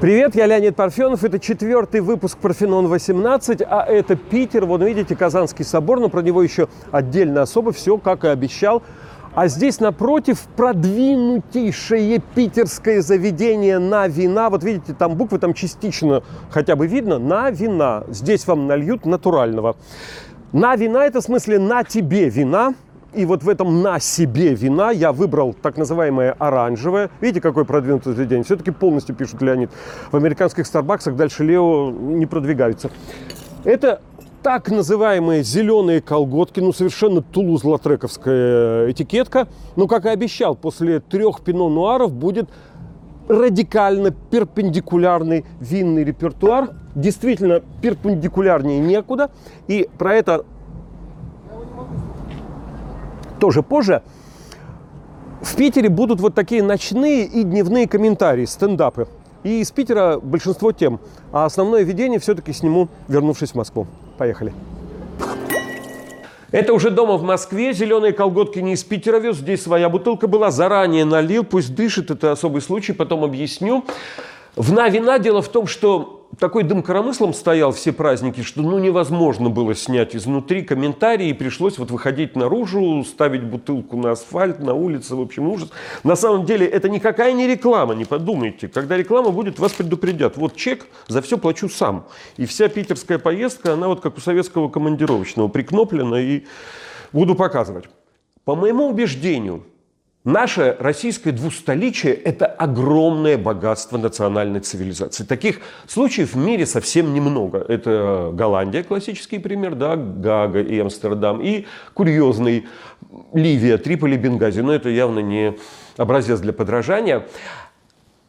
Привет, я Леонид Парфенов. Это четвертый выпуск Парфенон-18, а это Питер. Вон видите, Казанский собор, но про него еще отдельно особо. Все, как и обещал. А здесь напротив продвинутейшее питерское заведение на вина. Вот видите, там буквы там частично хотя бы видно. На вина. Здесь вам нальют натурального. На вина это в смысле на тебе вина. И вот в этом на себе вина я выбрал так называемое оранжевое. Видите, какое продвинутое заведение? Все-таки полностью пишут Леонид. В американских Старбаксах дальше Лео не продвигаются. Это так называемые зеленые колготки, ну совершенно тулуз-латрековская этикетка. Но, как и обещал, после трех пино-нуаров будет радикально перпендикулярный винный репертуар. Действительно, перпендикулярнее некуда. И про это тоже позже. В Питере будут вот такие ночные и дневные комментарии, стендапы. И из Питера большинство тем. А основное видение все-таки сниму, вернувшись в Москву. Поехали. Это уже дома в Москве. Зеленые колготки не из Питера вез. Здесь своя бутылка была. Заранее налил. Пусть дышит. Это особый случай. Потом объясню. В на вина дело в том, что такой дым коромыслом стоял все праздники, что ну невозможно было снять изнутри комментарии, и пришлось вот выходить наружу, ставить бутылку на асфальт, на улице, в общем, ужас. На самом деле это никакая не реклама, не подумайте. Когда реклама будет, вас предупредят. Вот чек, за все плачу сам. И вся питерская поездка, она вот как у советского командировочного, прикноплена, и буду показывать. По моему убеждению, Наше российское двустоличие – это огромное богатство национальной цивилизации. Таких случаев в мире совсем немного. Это Голландия, классический пример, да, Гага и Амстердам, и курьезный Ливия, Триполи, Бенгази. Но это явно не образец для подражания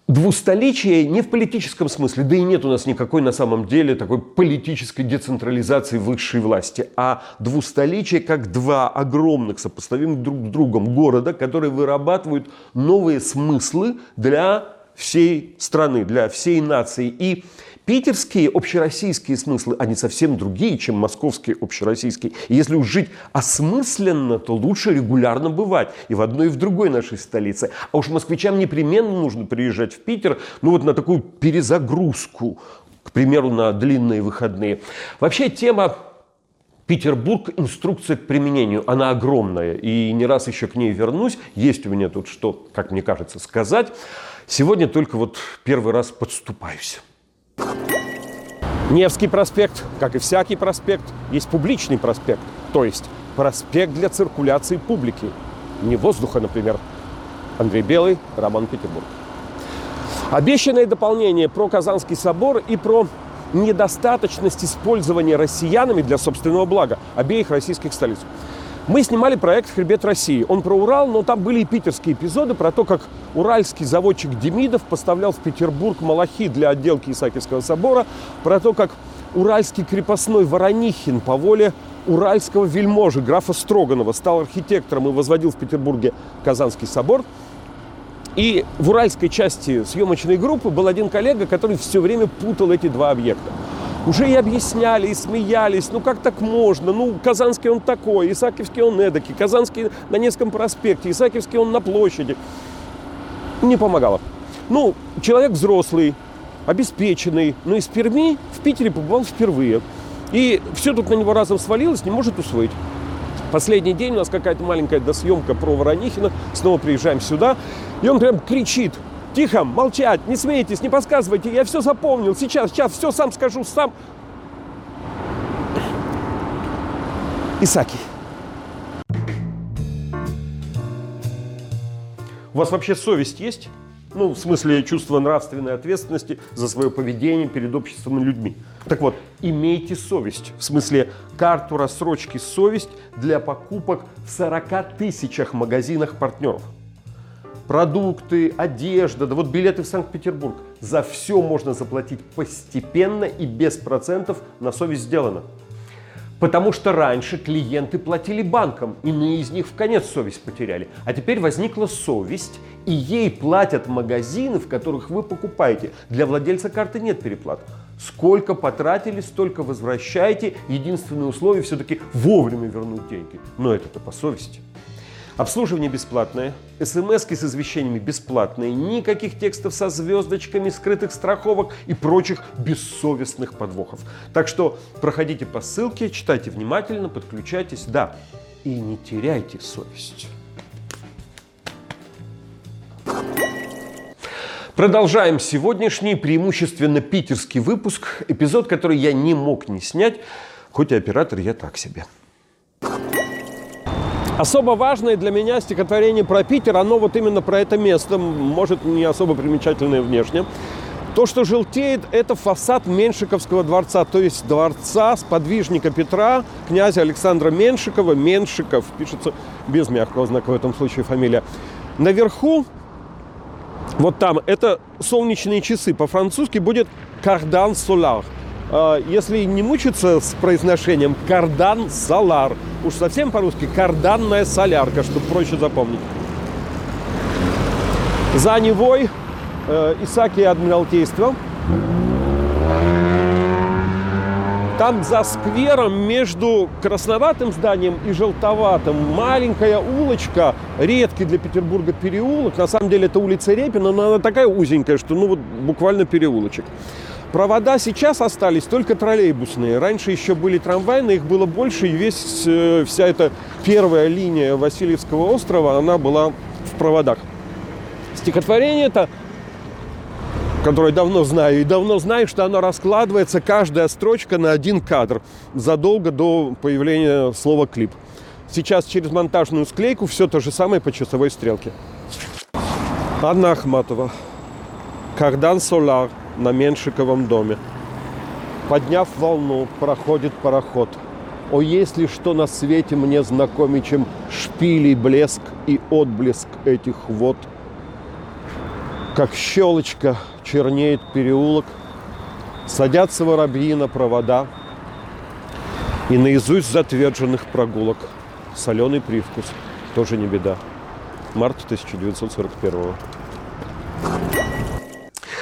двустоличие не в политическом смысле, да и нет у нас никакой на самом деле такой политической децентрализации высшей власти, а двустоличие как два огромных, сопоставимых друг с другом города, которые вырабатывают новые смыслы для всей страны, для всей нации. И Питерские общероссийские смыслы, они совсем другие, чем московские общероссийские. И если уж жить осмысленно, то лучше регулярно бывать и в одной, и в другой нашей столице. А уж москвичам непременно нужно приезжать в Питер, ну вот на такую перезагрузку, к примеру, на длинные выходные. Вообще тема Петербург, инструкция к применению, она огромная, и не раз еще к ней вернусь. Есть у меня тут что, как мне кажется, сказать. Сегодня только вот первый раз подступаюсь. Невский проспект, как и всякий проспект, есть публичный проспект, то есть проспект для циркуляции публики. Не воздуха, например. Андрей Белый, Роман Петербург. Обещанное дополнение про Казанский собор и про недостаточность использования россиянами для собственного блага обеих российских столиц. Мы снимали проект «Хребет России». Он про Урал, но там были и питерские эпизоды про то, как уральский заводчик Демидов поставлял в Петербург малахи для отделки Исаакиевского собора, про то, как уральский крепостной Воронихин по воле уральского вельможи графа Строганова стал архитектором и возводил в Петербурге Казанский собор. И в уральской части съемочной группы был один коллега, который все время путал эти два объекта. Уже и объясняли, и смеялись, ну как так можно, ну Казанский он такой, Исаакиевский он эдакий, Казанский на Невском проспекте, Исаакиевский он на площади. Не помогало. Ну, человек взрослый, обеспеченный, но из Перми в Питере побывал впервые. И все тут на него разом свалилось, не может усвоить. Последний день у нас какая-то маленькая досъемка про Воронихина. Снова приезжаем сюда. И он прям кричит. Тихо, молчать, не смейтесь, не подсказывайте, я все запомнил, сейчас, сейчас, все сам скажу, сам. Исаки. У вас вообще совесть есть? Ну, в смысле чувство нравственной ответственности за свое поведение перед обществом и людьми. Так вот, имейте совесть. В смысле карту рассрочки совесть для покупок в 40 тысячах магазинах партнеров продукты, одежда, да вот билеты в Санкт-Петербург. За все можно заплатить постепенно и без процентов на совесть сделано. Потому что раньше клиенты платили банкам, иные из них в конец совесть потеряли. А теперь возникла совесть, и ей платят магазины, в которых вы покупаете. Для владельца карты нет переплат. Сколько потратили, столько возвращайте. Единственное условие все-таки вовремя вернуть деньги. Но это-то по совести. Обслуживание бесплатное, смс с извещениями бесплатные, никаких текстов со звездочками, скрытых страховок и прочих бессовестных подвохов. Так что проходите по ссылке, читайте внимательно, подключайтесь, да, и не теряйте совесть. Продолжаем сегодняшний преимущественно питерский выпуск, эпизод, который я не мог не снять, хоть и оператор я так себе. Особо важное для меня стихотворение про Питер, оно вот именно про это место, может, не особо примечательное внешне. То, что желтеет, это фасад Меншиковского дворца, то есть дворца сподвижника Петра, князя Александра Меншикова. Меншиков пишется без мягкого знака в этом случае фамилия. Наверху, вот там, это солнечные часы. По-французски будет «кардан соляр». А, если не мучиться с произношением кардан солар, уж совсем по-русски карданная солярка, чтобы проще запомнить. За Невой э, Исаки Адмиралтейство. Там за сквером между красноватым зданием и желтоватым маленькая улочка, редкий для Петербурга переулок. На самом деле это улица Репина, но она такая узенькая, что ну вот буквально переулочек. Провода сейчас остались только троллейбусные. Раньше еще были трамвайные, их было больше, и весь, э, вся эта первая линия Васильевского острова, она была в проводах. Стихотворение это, которое давно знаю, и давно знаю, что оно раскладывается, каждая строчка на один кадр, задолго до появления слова «клип». Сейчас через монтажную склейку все то же самое по часовой стрелке. Анна Ахматова. Кардан Солар на Меншиковом доме. Подняв волну, проходит пароход. О, если что на свете мне знакомее, чем шпилей блеск и отблеск этих вод. Как щелочка чернеет переулок, садятся воробьи на провода, и наизусть затверженных прогулок соленый привкус тоже не беда. Март 1941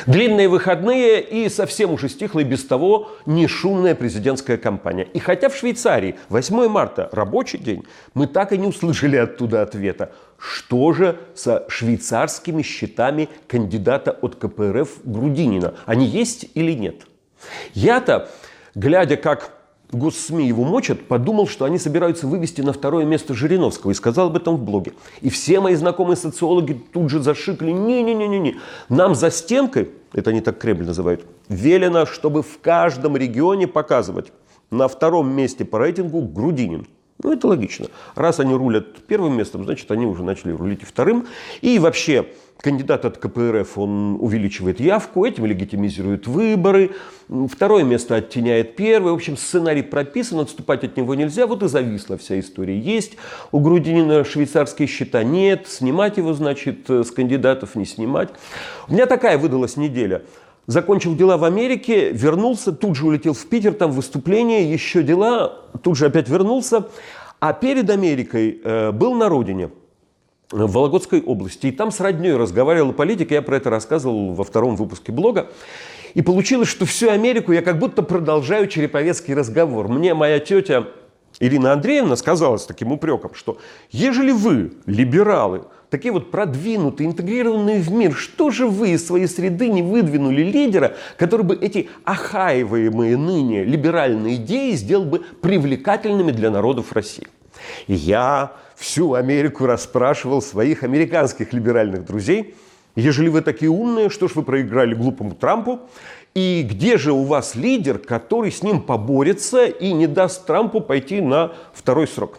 Длинные выходные и совсем уже стихла и без того не шумная президентская кампания. И хотя в Швейцарии 8 марта рабочий день, мы так и не услышали оттуда ответа. Что же со швейцарскими счетами кандидата от КПРФ Грудинина? Они есть или нет? Я-то, глядя, как госсми его мочат, подумал, что они собираются вывести на второе место Жириновского и сказал об этом в блоге. И все мои знакомые социологи тут же зашикали, не-не-не-не, нам за стенкой, это они так Кремль называют, велено, чтобы в каждом регионе показывать на втором месте по рейтингу Грудинин. Ну, это логично. Раз они рулят первым местом, значит, они уже начали рулить и вторым. И вообще, кандидат от КПРФ, он увеличивает явку, этим легитимизирует выборы. Второе место оттеняет первое. В общем, сценарий прописан, отступать от него нельзя. Вот и зависла вся история. Есть у Грудинина швейцарские счета? Нет. Снимать его, значит, с кандидатов не снимать. У меня такая выдалась неделя закончил дела в Америке, вернулся, тут же улетел в Питер, там выступление, еще дела, тут же опять вернулся. А перед Америкой э, был на родине, в Вологодской области. И там с родней разговаривал политик, я про это рассказывал во втором выпуске блога. И получилось, что всю Америку я как будто продолжаю череповецкий разговор. Мне моя тетя Ирина Андреевна сказала с таким упреком, что ежели вы, либералы, такие вот продвинутые, интегрированные в мир, что же вы из своей среды не выдвинули лидера, который бы эти охаиваемые ныне либеральные идеи сделал бы привлекательными для народов России? И я всю Америку расспрашивал своих американских либеральных друзей, ежели вы такие умные, что ж вы проиграли глупому Трампу, и где же у вас лидер, который с ним поборется и не даст Трампу пойти на второй срок?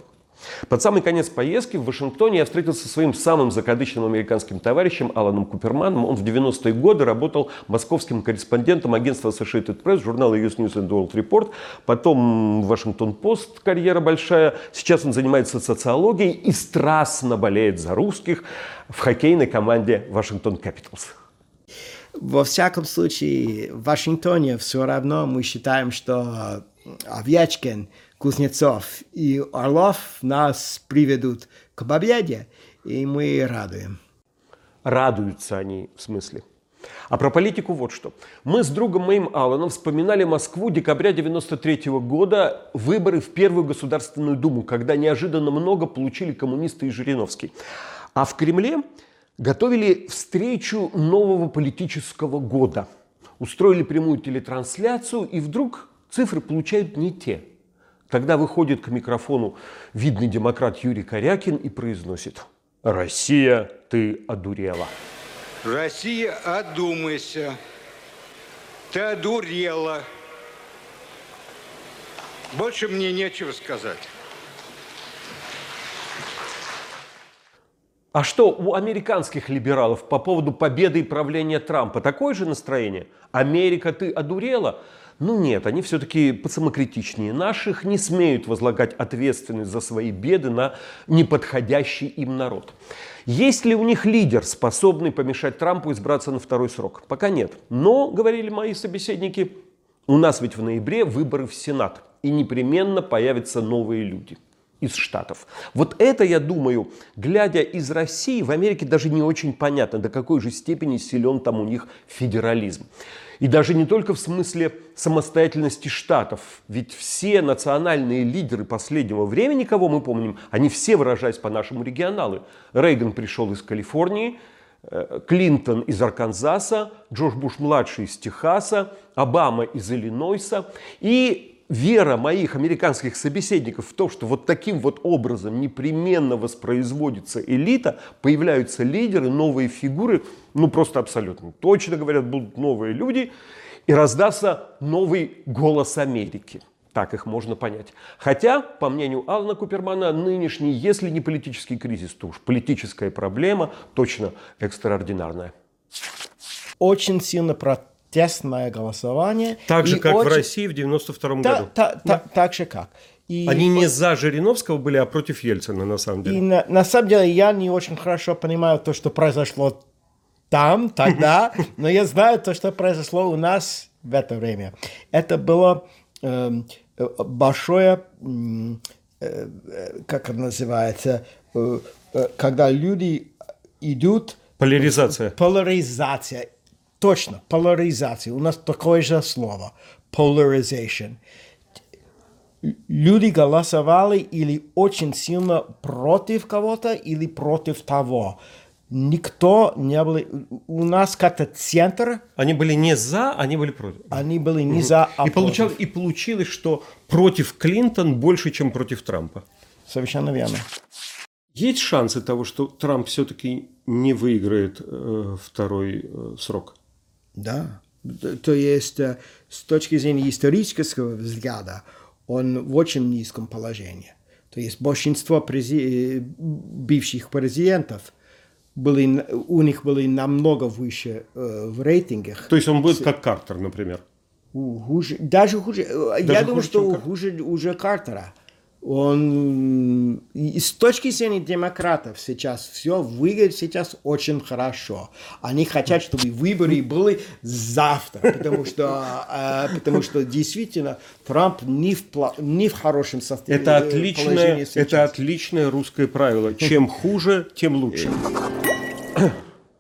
Под самый конец поездки в Вашингтоне я встретился со своим самым закадычным американским товарищем Аланом Куперманом. Он в 90-е годы работал московским корреспондентом агентства Associated Press, журнала US News and World Report, потом Вашингтон Пост, карьера большая. Сейчас он занимается социологией и страстно болеет за русских в хоккейной команде Вашингтон Capitals. Во всяком случае, в Вашингтоне все равно мы считаем, что Овечкин – Кузнецов и Орлов нас приведут к победе, и мы радуем. Радуются они, в смысле? А про политику вот что. Мы с другом моим Алланом вспоминали Москву декабря 93 года, выборы в Первую Государственную Думу, когда неожиданно много получили коммунисты и Жириновский. А в Кремле готовили встречу нового политического года. Устроили прямую телетрансляцию, и вдруг цифры получают не те. Тогда выходит к микрофону видный демократ Юрий Корякин и произносит «Россия, ты одурела». Россия, одумайся. Ты одурела. Больше мне нечего сказать. А что у американских либералов по поводу победы и правления Трампа? Такое же настроение? Америка, ты одурела? Ну нет, они все-таки самокритичнее наших, не смеют возлагать ответственность за свои беды на неподходящий им народ. Есть ли у них лидер, способный помешать Трампу избраться на второй срок? Пока нет. Но, говорили мои собеседники, у нас ведь в ноябре выборы в Сенат, и непременно появятся новые люди из Штатов. Вот это, я думаю, глядя из России, в Америке даже не очень понятно, до какой же степени силен там у них федерализм. И даже не только в смысле самостоятельности штатов. Ведь все национальные лидеры последнего времени, кого мы помним, они все, выражаясь по-нашему, регионалы. Рейган пришел из Калифорнии, э, Клинтон из Арканзаса, Джордж Буш-младший из Техаса, Обама из Иллинойса. И вера моих американских собеседников в то, что вот таким вот образом непременно воспроизводится элита, появляются лидеры, новые фигуры, ну просто абсолютно точно говорят, будут новые люди, и раздастся новый голос Америки. Так их можно понять. Хотя, по мнению Алана Купермана, нынешний, если не политический кризис, то уж политическая проблема точно экстраординарная. Очень сильно про тестное голосование. Так же, как очень... в России в 92 та, году. Та, та, да. Так же как. И Они не за Жириновского были, а против Ельцина, на самом деле. И на, на самом деле я не очень хорошо понимаю то, что произошло там, тогда, но я знаю то, что произошло у нас в это время. Это было эм, э, большое, э, как это называется, э, э, когда люди идут... Поляризация. Поляризация Точно, поляризация. У нас такое же слово. Polarization. Люди голосовали или очень сильно против кого-то, или против того. Никто не был... У нас как-то центр... Они были не за, они были против. Они были не за, а и, получал, и получилось, что против Клинтон больше, чем против Трампа. Совершенно верно. Есть шансы того, что Трамп все-таки не выиграет э, второй э, срок? Да. То есть э, с точки зрения исторического взгляда он в очень низком положении. То есть большинство прези... бывших президентов были, у них были намного выше э, в рейтингах. То есть он будет как Картер, например? Хуже, даже хуже. Э, даже я хуже, думаю, что хуже уже Картера он и с точки зрения демократов сейчас все выглядит сейчас очень хорошо. Они хотят, чтобы выборы были завтра, потому что, э, потому что действительно Трамп не в, не в хорошем состоянии. Это отличное, это отличное русское правило. Чем хуже, тем лучше.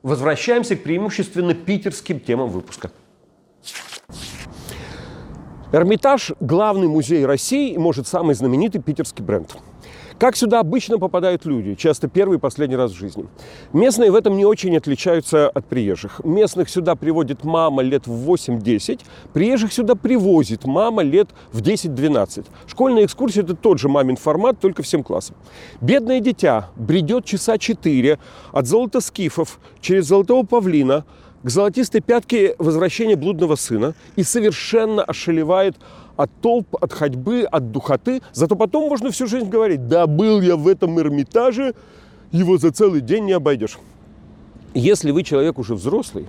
Возвращаемся к преимущественно питерским темам выпуска. Эрмитаж – главный музей России и, может, самый знаменитый питерский бренд. Как сюда обычно попадают люди, часто первый и последний раз в жизни. Местные в этом не очень отличаются от приезжих. Местных сюда приводит мама лет в 8-10, приезжих сюда привозит мама лет в 10-12. Школьная экскурсия – это тот же мамин формат, только всем классам. Бедное дитя бредет часа 4 от золотоскифов через золотого павлина – к золотистой пятке возвращение блудного сына и совершенно ошелевает от толп, от ходьбы, от духоты. Зато потом можно всю жизнь говорить, да был я в этом Эрмитаже, его за целый день не обойдешь. Если вы человек уже взрослый,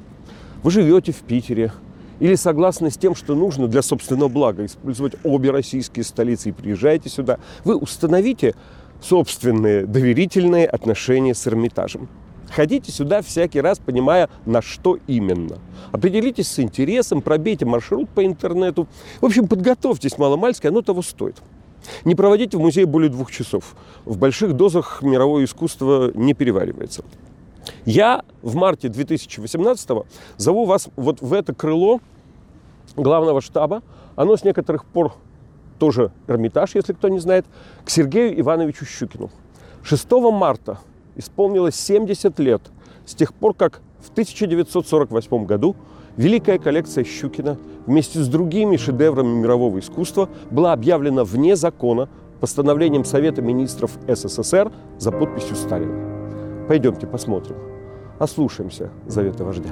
вы живете в Питере, или согласны с тем, что нужно для собственного блага использовать обе российские столицы и приезжаете сюда, вы установите собственные доверительные отношения с Эрмитажем. Ходите сюда всякий раз, понимая, на что именно. Определитесь с интересом, пробейте маршрут по интернету. В общем, подготовьтесь маломальски, оно того стоит. Не проводите в музее более двух часов. В больших дозах мировое искусство не переваривается. Я в марте 2018 зову вас вот в это крыло главного штаба. Оно с некоторых пор тоже Эрмитаж, если кто не знает, к Сергею Ивановичу Щукину. 6 марта исполнилось 70 лет с тех пор, как в 1948 году Великая коллекция Щукина вместе с другими шедеврами мирового искусства была объявлена вне закона постановлением Совета министров СССР за подписью Сталина. Пойдемте посмотрим, ослушаемся завета вождя.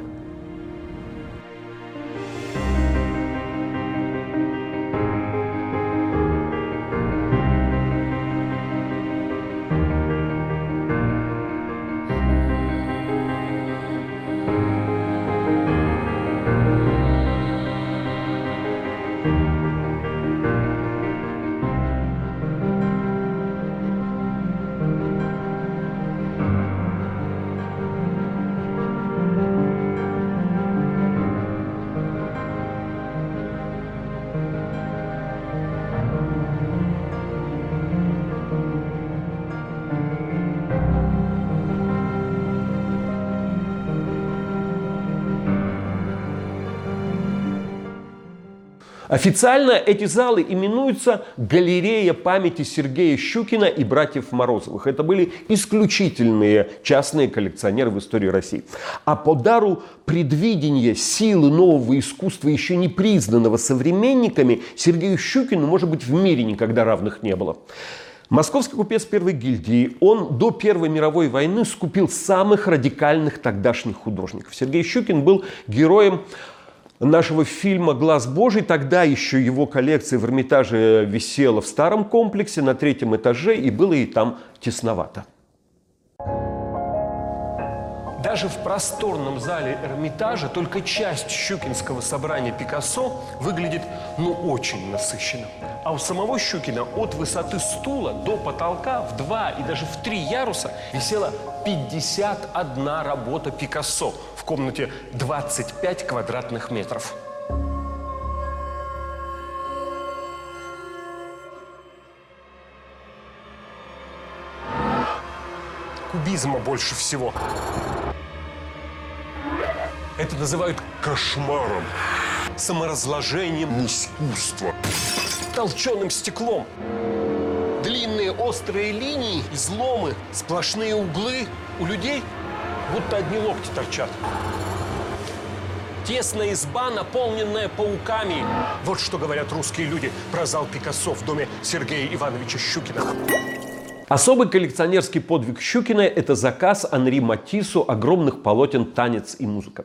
Официально эти залы именуются «Галерея памяти Сергея Щукина и братьев Морозовых». Это были исключительные частные коллекционеры в истории России. А по дару предвидения силы нового искусства, еще не признанного современниками, Сергею Щукину, может быть, в мире никогда равных не было. Московский купец первой гильдии, он до Первой мировой войны скупил самых радикальных тогдашних художников. Сергей Щукин был героем нашего фильма «Глаз Божий». Тогда еще его коллекция в Эрмитаже висела в старом комплексе на третьем этаже, и было и там тесновато. Даже в просторном зале Эрмитажа только часть щукинского собрания Пикассо выглядит ну очень насыщенно. А у самого Щукина от высоты стула до потолка в два и даже в три яруса висела 51 работа Пикассо в комнате 25 квадратных метров. Кубизма больше всего. Это называют кошмаром, саморазложением искусства, толченым стеклом. Острые линии, изломы, сплошные углы. У людей будто одни локти торчат. Тесная изба, наполненная пауками. Вот что говорят русские люди про зал Пикассо в доме Сергея Ивановича Щукина. Особый коллекционерский подвиг Щукина – это заказ Анри Матису огромных полотен «Танец и музыка».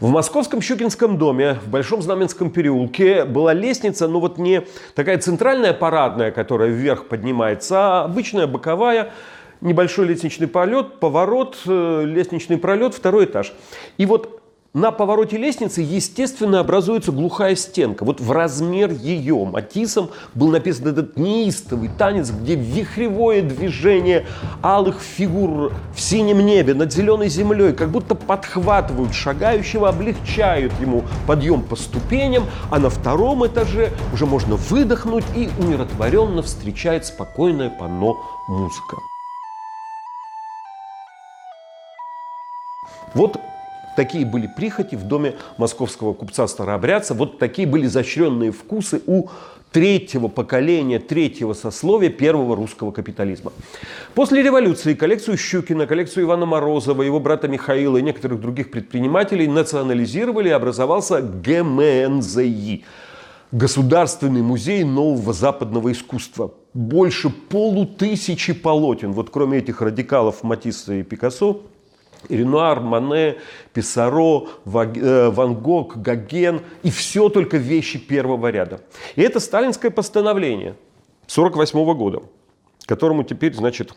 В московском Щукинском доме в Большом Знаменском переулке была лестница, ну вот не такая центральная парадная, которая вверх поднимается, а обычная боковая, небольшой лестничный полет, поворот, э, лестничный пролет, второй этаж. И вот на повороте лестницы, естественно, образуется глухая стенка. Вот в размер ее Матисом был написан этот неистовый танец, где вихревое движение алых фигур в синем небе над зеленой землей как будто подхватывают шагающего, облегчают ему подъем по ступеням, а на втором этаже уже можно выдохнуть и умиротворенно встречает спокойное панно музыка. Вот Такие были прихоти в доме московского купца-старообрядца. Вот такие были изощренные вкусы у третьего поколения, третьего сословия первого русского капитализма. После революции коллекцию Щукина, коллекцию Ивана Морозова, его брата Михаила и некоторых других предпринимателей национализировали и образовался ГМНЗИ. Государственный музей нового западного искусства. Больше полутысячи полотен. Вот кроме этих радикалов Матисса и Пикассо, Ренуар, Мане, Писаро, э, Ван Гог, Гоген и все только вещи первого ряда. И это сталинское постановление 1948 года, которому теперь, значит,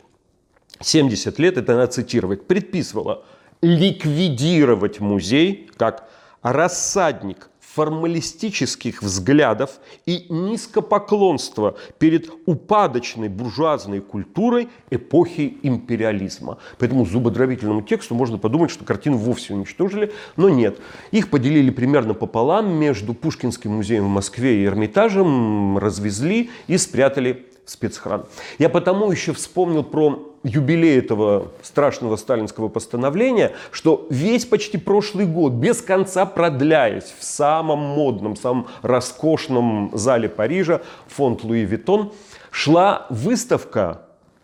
70 лет, это надо цитировать, предписывало ликвидировать музей как рассадник формалистических взглядов и низкопоклонства перед упадочной буржуазной культурой эпохи империализма. Поэтому зубодробительному тексту можно подумать, что картину вовсе уничтожили, но нет. Их поделили примерно пополам между Пушкинским музеем в Москве и Эрмитажем, развезли и спрятали спецхран. Я потому еще вспомнил про юбилей этого страшного сталинского постановления, что весь почти прошлый год, без конца продляясь в самом модном, самом роскошном зале Парижа, фонд Луи Виттон, шла выставка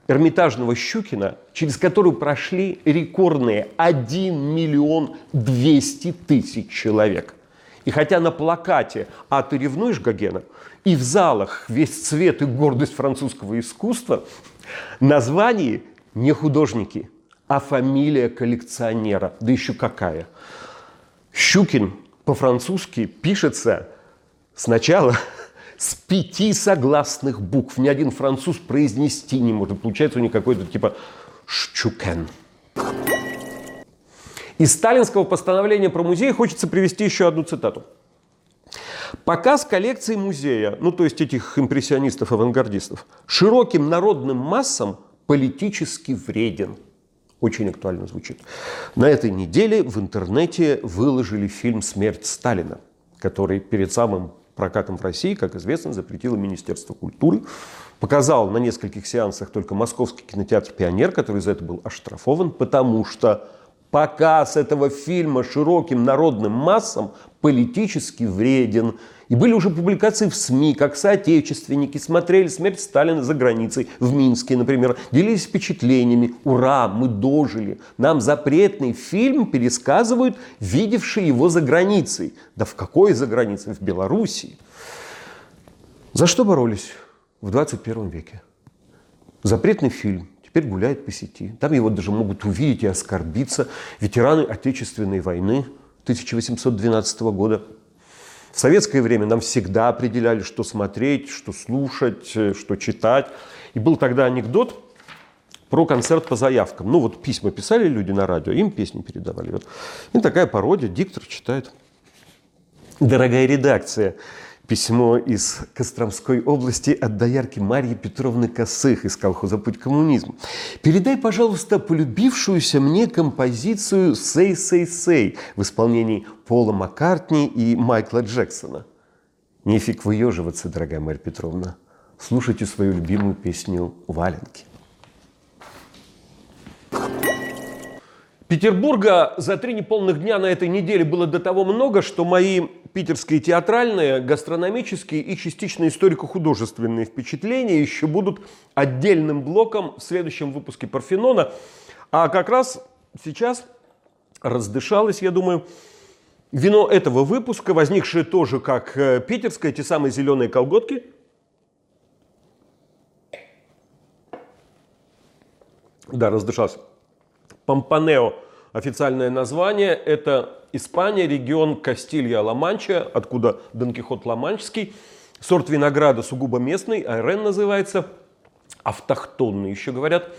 Эрмитажного Щукина, через которую прошли рекордные 1 миллион 200 тысяч человек. И хотя на плакате «А ты ревнуешь Гогена?» И в залах весь цвет и гордость французского искусства, название не художники, а фамилия коллекционера. Да еще какая. Щукин по-французски пишется сначала с пяти согласных букв. Ни один француз произнести не может. Получается у них какой-то типа «щукен». Из сталинского постановления про музей хочется привести еще одну цитату. Показ коллекции музея, ну то есть этих импрессионистов-авангардистов, широким народным массам политически вреден. Очень актуально звучит. На этой неделе в интернете выложили фильм «Смерть Сталина», который перед самым прокатом в России, как известно, запретило Министерство культуры. Показал на нескольких сеансах только Московский кинотеатр «Пионер», который за это был оштрафован, потому что показ этого фильма широким народным массам политически вреден. И были уже публикации в СМИ, как соотечественники смотрели «Смерть Сталина» за границей, в Минске, например, делились впечатлениями. Ура, мы дожили. Нам запретный фильм пересказывают видевшие его за границей. Да в какой за границей? В Белоруссии. За что боролись в 21 веке? Запретный фильм теперь гуляет по сети. Там его даже могут увидеть и оскорбиться ветераны Отечественной войны 1812 года. В советское время нам всегда определяли, что смотреть, что слушать, э, что читать. И был тогда анекдот про концерт по заявкам. Ну вот письма писали люди на радио, им песни передавали. Вот. И такая пародия, диктор читает. Дорогая редакция, Письмо из Костромской области от доярки Марьи Петровны Косых из колхоза «Путь коммунизм». Передай, пожалуйста, полюбившуюся мне композицию «Сей, сей, сей» в исполнении Пола Маккартни и Майкла Джексона. Нефиг выеживаться, дорогая Марья Петровна. Слушайте свою любимую песню «Валенки». Петербурга за три неполных дня на этой неделе было до того много, что мои питерские театральные, гастрономические и частично историко-художественные впечатления еще будут отдельным блоком в следующем выпуске Парфенона. А как раз сейчас раздышалось, я думаю, вино этого выпуска, возникшее тоже как э, питерское, те самые зеленые колготки. Да, раздышался. Помпанео официальное название. Это Испания, регион Кастилья-Ла-Манча, откуда Дон Кихот Ла-Манчский. Сорт винограда сугубо местный, айрен называется, автохтонный еще говорят.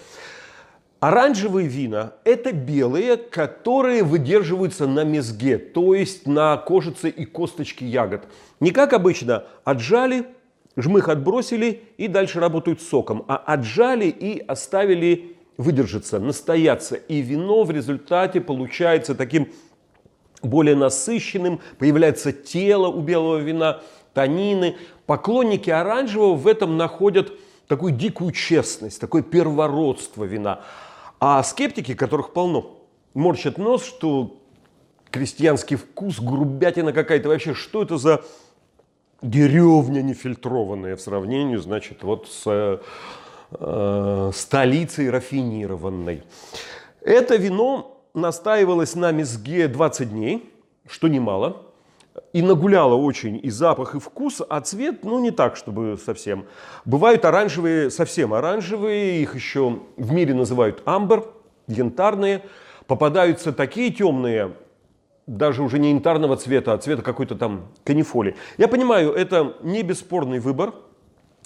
Оранжевые вина – это белые, которые выдерживаются на мезге, то есть на кожице и косточке ягод. Не как обычно, отжали, жмых отбросили и дальше работают соком, а отжали и оставили выдержаться, настояться. И вино в результате получается таким более насыщенным, появляется тело у белого вина, танины. Поклонники оранжевого в этом находят такую дикую честность, такое первородство вина. А скептики, которых полно, морщат нос, что крестьянский вкус, грубятина какая-то вообще, что это за деревня нефильтрованная в сравнении, значит, вот с э, столицей рафинированной. Это вино настаивалось на мезге 20 дней, что немало, и нагуляло очень и запах, и вкус, а цвет, ну, не так, чтобы совсем. Бывают оранжевые, совсем оранжевые, их еще в мире называют амбр, янтарные. Попадаются такие темные, даже уже не янтарного цвета, а цвета какой-то там канифоли. Я понимаю, это не бесспорный выбор –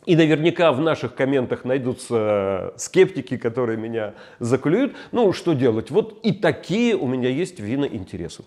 и наверняка в наших комментах найдутся скептики, которые меня заклюют. Ну, что делать? Вот и такие у меня есть вина интересы.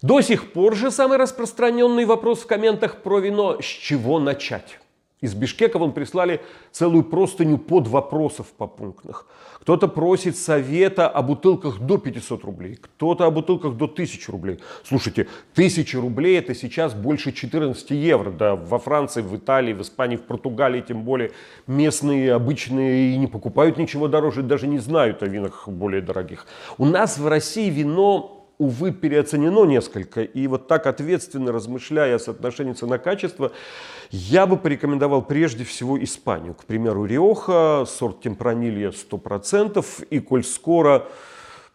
До сих пор же самый распространенный вопрос в комментах про вино – с чего начать? Из Бишкека вон прислали целую простыню под вопросов по пунктных. Кто-то просит совета о бутылках до 500 рублей, кто-то о бутылках до 1000 рублей. Слушайте, 1000 рублей это сейчас больше 14 евро. Да, во Франции, в Италии, в Испании, в Португалии, тем более местные обычные и не покупают ничего дороже, даже не знают о винах более дорогих. У нас в России вино увы, переоценено несколько. И вот так ответственно размышляя о соотношении цена-качество, я бы порекомендовал прежде всего Испанию. К примеру, Риоха, сорт темпранилья 100%. И коль скоро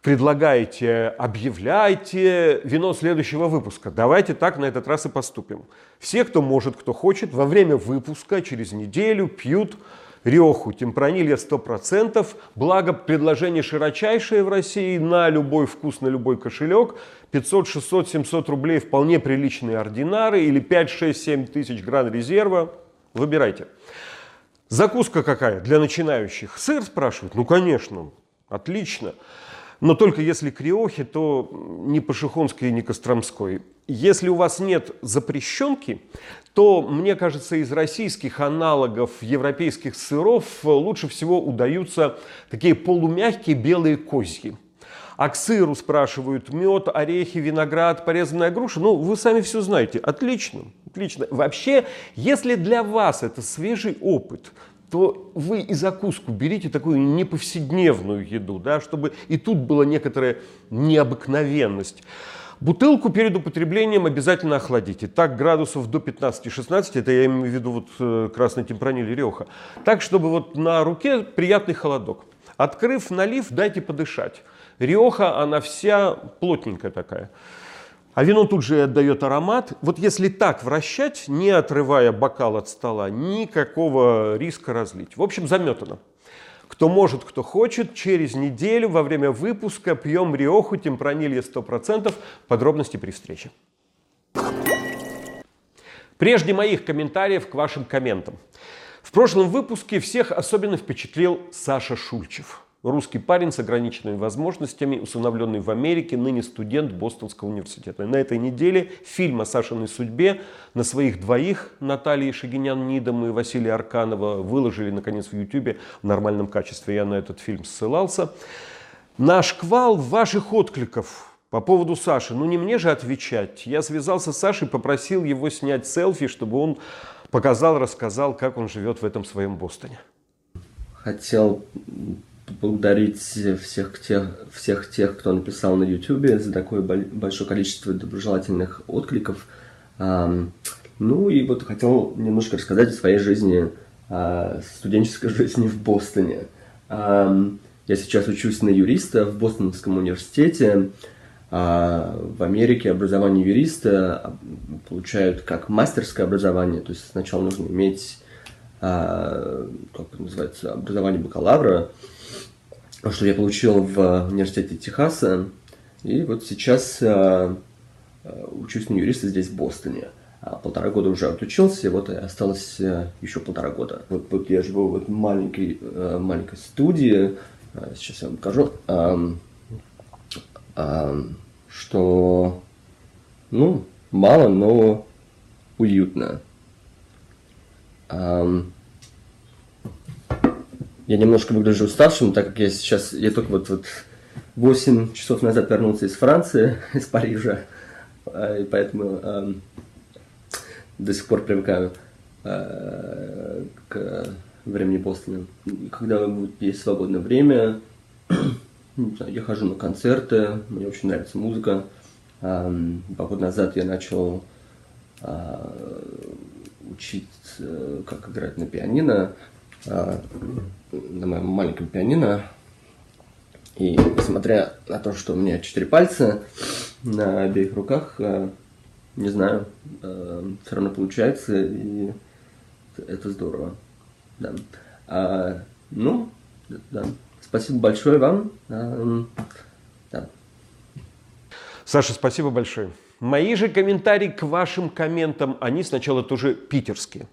предлагаете, объявляйте вино следующего выпуска. Давайте так на этот раз и поступим. Все, кто может, кто хочет, во время выпуска через неделю пьют Риоху, темпранилья 100%, благо предложение широчайшее в России на любой вкус, на любой кошелек. 500, 600, 700 рублей вполне приличные ординары или 5, 6, 7 тысяч гран резерва. Выбирайте. Закуска какая для начинающих? Сыр спрашивают? Ну, конечно, отлично. Но только если криохи, то не пашихонской, не костромской. Если у вас нет запрещенки, то, мне кажется, из российских аналогов европейских сыров лучше всего удаются такие полумягкие белые козьи. А к сыру спрашивают мед, орехи, виноград, порезанная груша. Ну, вы сами все знаете. Отлично, отлично. Вообще, если для вас это свежий опыт, то вы и закуску берите такую неповседневную еду, да, чтобы и тут была некоторая необыкновенность. Бутылку перед употреблением обязательно охладите. Так градусов до 15-16, это я имею в виду вот э, красный темпраниль Реха. Так, чтобы вот на руке приятный холодок. Открыв налив, дайте подышать. Риоха, она вся плотненькая такая. А вино тут же отдает аромат. Вот если так вращать, не отрывая бокал от стола, никакого риска разлить. В общем, заметано. Кто может, кто хочет, через неделю во время выпуска пьем Риоху темпранилье 100%. Подробности при встрече. Прежде моих комментариев к вашим комментам. В прошлом выпуске всех особенно впечатлил Саша Шульчев – Русский парень с ограниченными возможностями, усыновленный в Америке, ныне студент Бостонского университета. на этой неделе фильм о Сашиной судьбе на своих двоих, Натальи Шагинян-Нидом и Василия Арканова, выложили, наконец, в Ютубе в нормальном качестве. Я на этот фильм ссылался. Наш квал ваших откликов по поводу Саши. Ну, не мне же отвечать. Я связался с Сашей, попросил его снять селфи, чтобы он показал, рассказал, как он живет в этом своем Бостоне. Хотел поблагодарить всех тех, всех тех, кто написал на YouTube за такое большое количество доброжелательных откликов. Ну и вот хотел немножко рассказать о своей жизни, о студенческой жизни в Бостоне. Я сейчас учусь на юриста в Бостонском университете. А в Америке образование юриста получают как мастерское образование, то есть сначала нужно иметь как это называется, образование бакалавра, что я получил в университете Техаса. И вот сейчас э, э, учусь на юриста здесь, в Бостоне. А полтора года уже отучился, вот и осталось э, еще полтора года. Вот, вот я живу в вот маленькой, э, маленькой студии. Э, сейчас я вам покажу. Э, э, что, ну, мало, но уютно. Э, я немножко выгляжу уставшим, так как я сейчас, я только вот, вот 8 часов назад вернулся из Франции, из Парижа, а, и поэтому э, до сих пор привыкаю э, к времени Бостона. Когда есть свободное время, я хожу на концерты, мне очень нравится музыка. Э, два года назад я начал э, учить, э, как играть на пианино. Э, на моем маленьком пианино. И несмотря на то, что у меня четыре пальца на обеих руках, э, не знаю, э, все равно получается, и это здорово. Да. А, ну, да. Спасибо большое вам. А, да. Саша, спасибо большое. Мои же комментарии к вашим комментам, они сначала тоже питерские.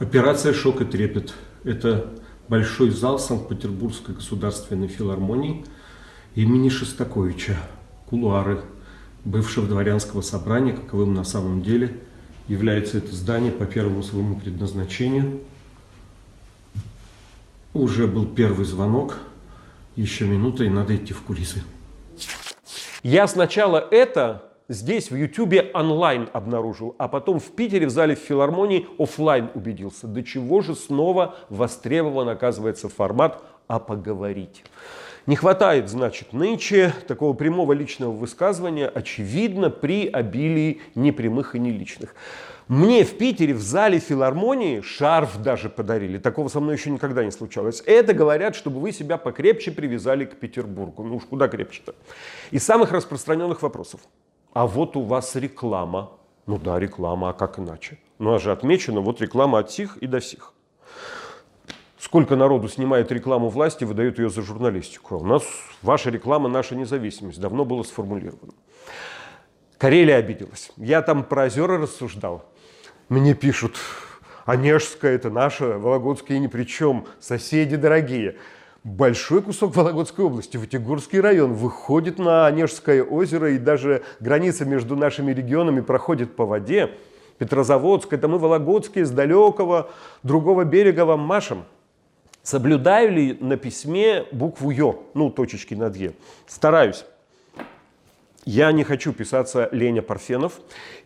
Операция «Шок и трепет» – это большой зал Санкт-Петербургской государственной филармонии имени Шостаковича, кулуары бывшего дворянского собрания, каковым на самом деле является это здание по первому своему предназначению. Уже был первый звонок. Еще минута, и надо идти в кулисы. Я сначала это здесь в Ютубе онлайн обнаружил, а потом в Питере в зале в филармонии офлайн убедился. До чего же снова востребован оказывается формат «а поговорить». Не хватает, значит, нынче такого прямого личного высказывания, очевидно, при обилии непрямых и неличных. Мне в Питере в зале филармонии шарф даже подарили. Такого со мной еще никогда не случалось. Это говорят, чтобы вы себя покрепче привязали к Петербургу. Ну уж куда крепче-то. Из самых распространенных вопросов. А вот у вас реклама. Ну да, реклама, а как иначе? Ну, а же отмечено, вот реклама от сих и до сих. Сколько народу снимает рекламу власти, выдает ее за журналистику. У нас ваша реклама, наша независимость. Давно было сформулировано. Карелия обиделась. Я там про озера рассуждал. Мне пишут, Онежская это наша, Вологодская ни при чем, соседи дорогие. Большой кусок Вологодской области, Ватигурский район, выходит на Онежское озеро, и даже граница между нашими регионами проходит по воде. Петрозаводск, это мы Вологодские, с далекого другого берега вам машем. Соблюдаю ли на письме букву Ё, ну, точечки над Е? Стараюсь. Я не хочу писаться Леня Парфенов.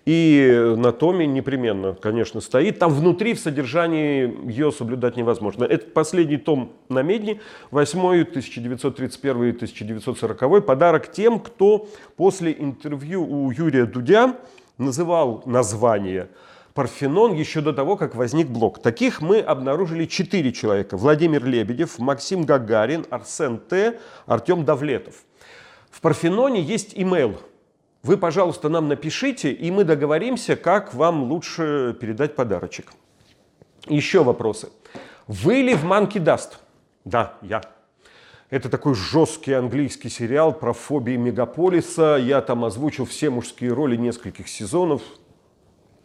И на томе непременно, конечно, стоит. Там внутри, в содержании ее соблюдать невозможно. Это последний том на Медне, 8 1931-1940. Подарок тем, кто после интервью у Юрия Дудя называл название Парфенон еще до того, как возник блок. Таких мы обнаружили четыре человека. Владимир Лебедев, Максим Гагарин, Арсен Т., Артем Давлетов. В Парфеноне есть имейл. Вы, пожалуйста, нам напишите, и мы договоримся, как вам лучше передать подарочек. Еще вопросы. Вы ли в Monkey Dust? Да, я. Это такой жесткий английский сериал про фобии мегаполиса. Я там озвучил все мужские роли нескольких сезонов.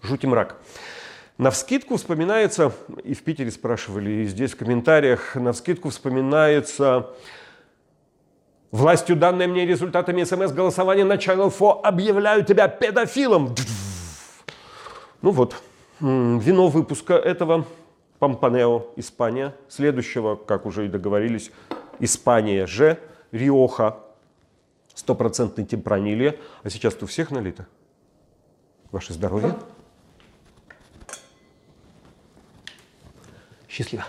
Жуть и мрак. На вскидку вспоминается, и в Питере спрашивали, и здесь в комментариях, на вскидку вспоминается Властью данные мне результатами смс-голосования на Channel 4 объявляю тебя педофилом. Ну вот, вино выпуска этого Пампанео, Испания. Следующего, как уже и договорились, Испания же, Риоха, стопроцентный темпранилье. А сейчас-то у всех налито. Ваше здоровье. Счастливо.